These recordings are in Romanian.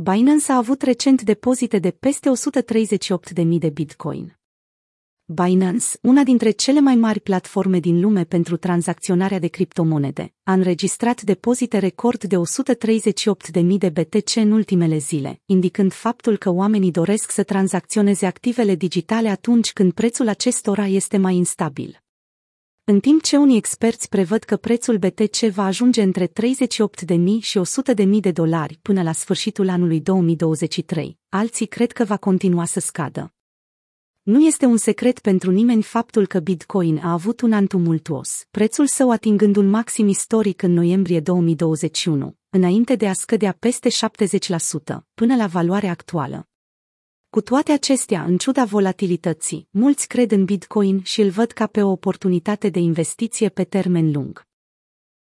Binance a avut recent depozite de peste 138.000 de Bitcoin. Binance, una dintre cele mai mari platforme din lume pentru tranzacționarea de criptomonede, a înregistrat depozite record de 138.000 de BTC în ultimele zile, indicând faptul că oamenii doresc să tranzacționeze activele digitale atunci când prețul acestora este mai instabil. În timp ce unii experți prevăd că prețul BTC va ajunge între 38.000 și 100.000 de dolari până la sfârșitul anului 2023, alții cred că va continua să scadă. Nu este un secret pentru nimeni faptul că Bitcoin a avut un an tumultuos, prețul său atingând un maxim istoric în noiembrie 2021, înainte de a scădea peste 70%, până la valoarea actuală. Cu toate acestea, în ciuda volatilității, mulți cred în Bitcoin și îl văd ca pe o oportunitate de investiție pe termen lung.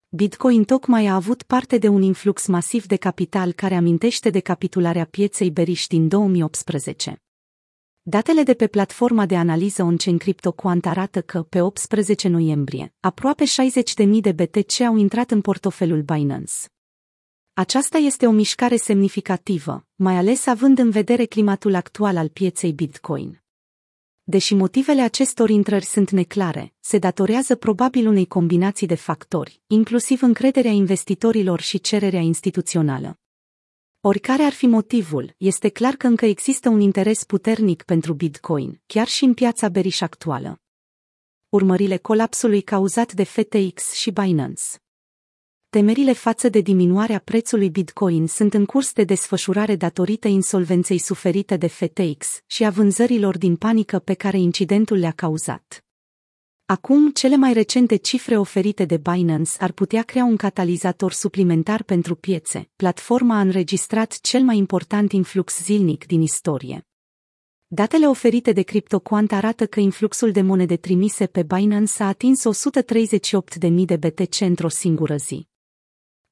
Bitcoin tocmai a avut parte de un influx masiv de capital care amintește de capitularea pieței beriș din 2018. Datele de pe platforma de analiză on-chain CryptoQuant arată că, pe 18 noiembrie, aproape 60.000 de BTC au intrat în portofelul Binance. Aceasta este o mișcare semnificativă, mai ales având în vedere climatul actual al pieței Bitcoin. Deși motivele acestor intrări sunt neclare, se datorează probabil unei combinații de factori, inclusiv încrederea investitorilor și cererea instituțională. Oricare ar fi motivul, este clar că încă există un interes puternic pentru Bitcoin, chiar și în piața beriș actuală. Urmările colapsului cauzat de FTX și Binance Temerile față de diminuarea prețului Bitcoin sunt în curs de desfășurare datorită insolvenței suferite de FTX și a vânzărilor din panică pe care incidentul le-a cauzat. Acum, cele mai recente cifre oferite de Binance ar putea crea un catalizator suplimentar pentru piețe. Platforma a înregistrat cel mai important influx zilnic din istorie. Datele oferite de CryptoQuant arată că influxul de monede trimise pe Binance a atins 138.000 de BTC într-o singură zi.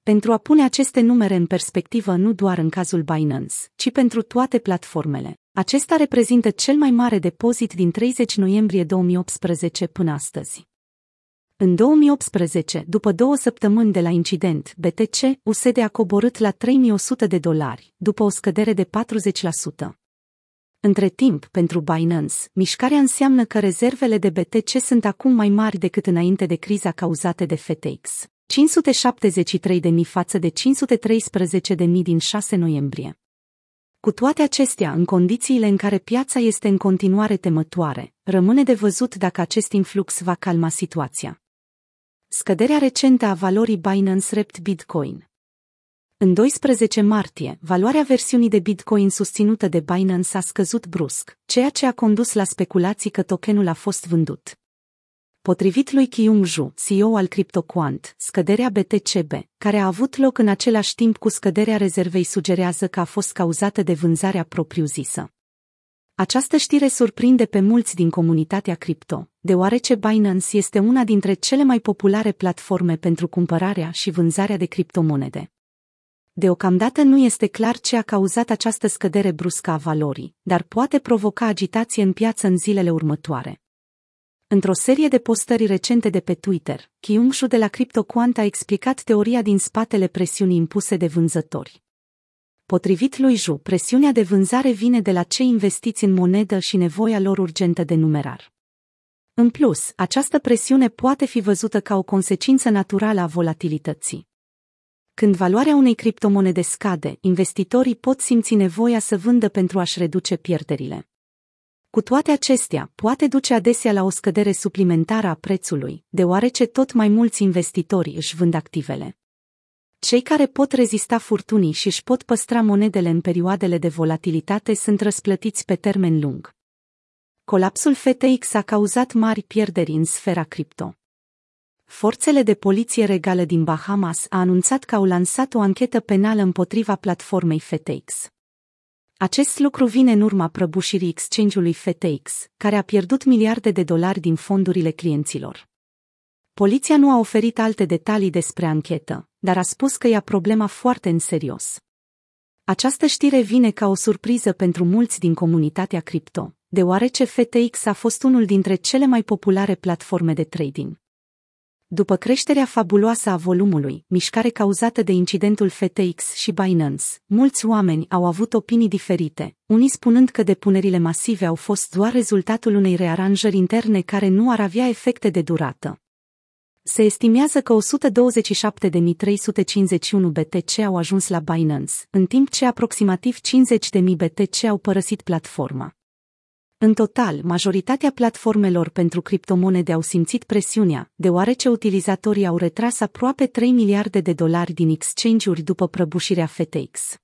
Pentru a pune aceste numere în perspectivă nu doar în cazul Binance, ci pentru toate platformele, acesta reprezintă cel mai mare depozit din 30 noiembrie 2018 până astăzi. În 2018, după două săptămâni de la incident, BTC USD a coborât la 3100 de dolari, după o scădere de 40%. Între timp, pentru Binance, mișcarea înseamnă că rezervele de BTC sunt acum mai mari decât înainte de criza cauzată de FTX. 573.000 față de 513.000 din 6 noiembrie. Cu toate acestea, în condițiile în care piața este în continuare temătoare, rămâne de văzut dacă acest influx va calma situația. Scăderea recentă a valorii Binance Rept Bitcoin În 12 martie, valoarea versiunii de Bitcoin susținută de Binance a scăzut brusc, ceea ce a condus la speculații că tokenul a fost vândut. Potrivit lui Kyung Ju, CEO al CryptoQuant, scăderea BTCB, care a avut loc în același timp cu scăderea rezervei sugerează că a fost cauzată de vânzarea propriu-zisă. Această știre surprinde pe mulți din comunitatea cripto, deoarece Binance este una dintre cele mai populare platforme pentru cumpărarea și vânzarea de criptomonede. Deocamdată nu este clar ce a cauzat această scădere bruscă a valorii, dar poate provoca agitație în piață în zilele următoare. Într-o serie de postări recente de pe Twitter, Kyung-shu de la CryptoQuant a explicat teoria din spatele presiunii impuse de vânzători. Potrivit lui Ju, presiunea de vânzare vine de la cei investiți în monedă și nevoia lor urgentă de numerar. În plus, această presiune poate fi văzută ca o consecință naturală a volatilității. Când valoarea unei criptomonede scade, investitorii pot simți nevoia să vândă pentru a-și reduce pierderile. Cu toate acestea, poate duce adesea la o scădere suplimentară a prețului, deoarece tot mai mulți investitori își vând activele. Cei care pot rezista furtunii și își pot păstra monedele în perioadele de volatilitate sunt răsplătiți pe termen lung. Colapsul FTX a cauzat mari pierderi în sfera cripto. Forțele de poliție regală din Bahamas a anunțat că au lansat o anchetă penală împotriva platformei FTX. Acest lucru vine în urma prăbușirii exchange-ului FTX, care a pierdut miliarde de dolari din fondurile clienților. Poliția nu a oferit alte detalii despre anchetă, dar a spus că ia problema foarte în serios. Această știre vine ca o surpriză pentru mulți din comunitatea cripto, deoarece FTX a fost unul dintre cele mai populare platforme de trading. După creșterea fabuloasă a volumului, mișcare cauzată de incidentul FTX și Binance, mulți oameni au avut opinii diferite, unii spunând că depunerile masive au fost doar rezultatul unei rearanjări interne care nu ar avea efecte de durată. Se estimează că 127.351 BTC au ajuns la Binance, în timp ce aproximativ 50.000 BTC au părăsit platforma. În total, majoritatea platformelor pentru criptomonede au simțit presiunea, deoarece utilizatorii au retras aproape 3 miliarde de dolari din exchange-uri după prăbușirea FTX.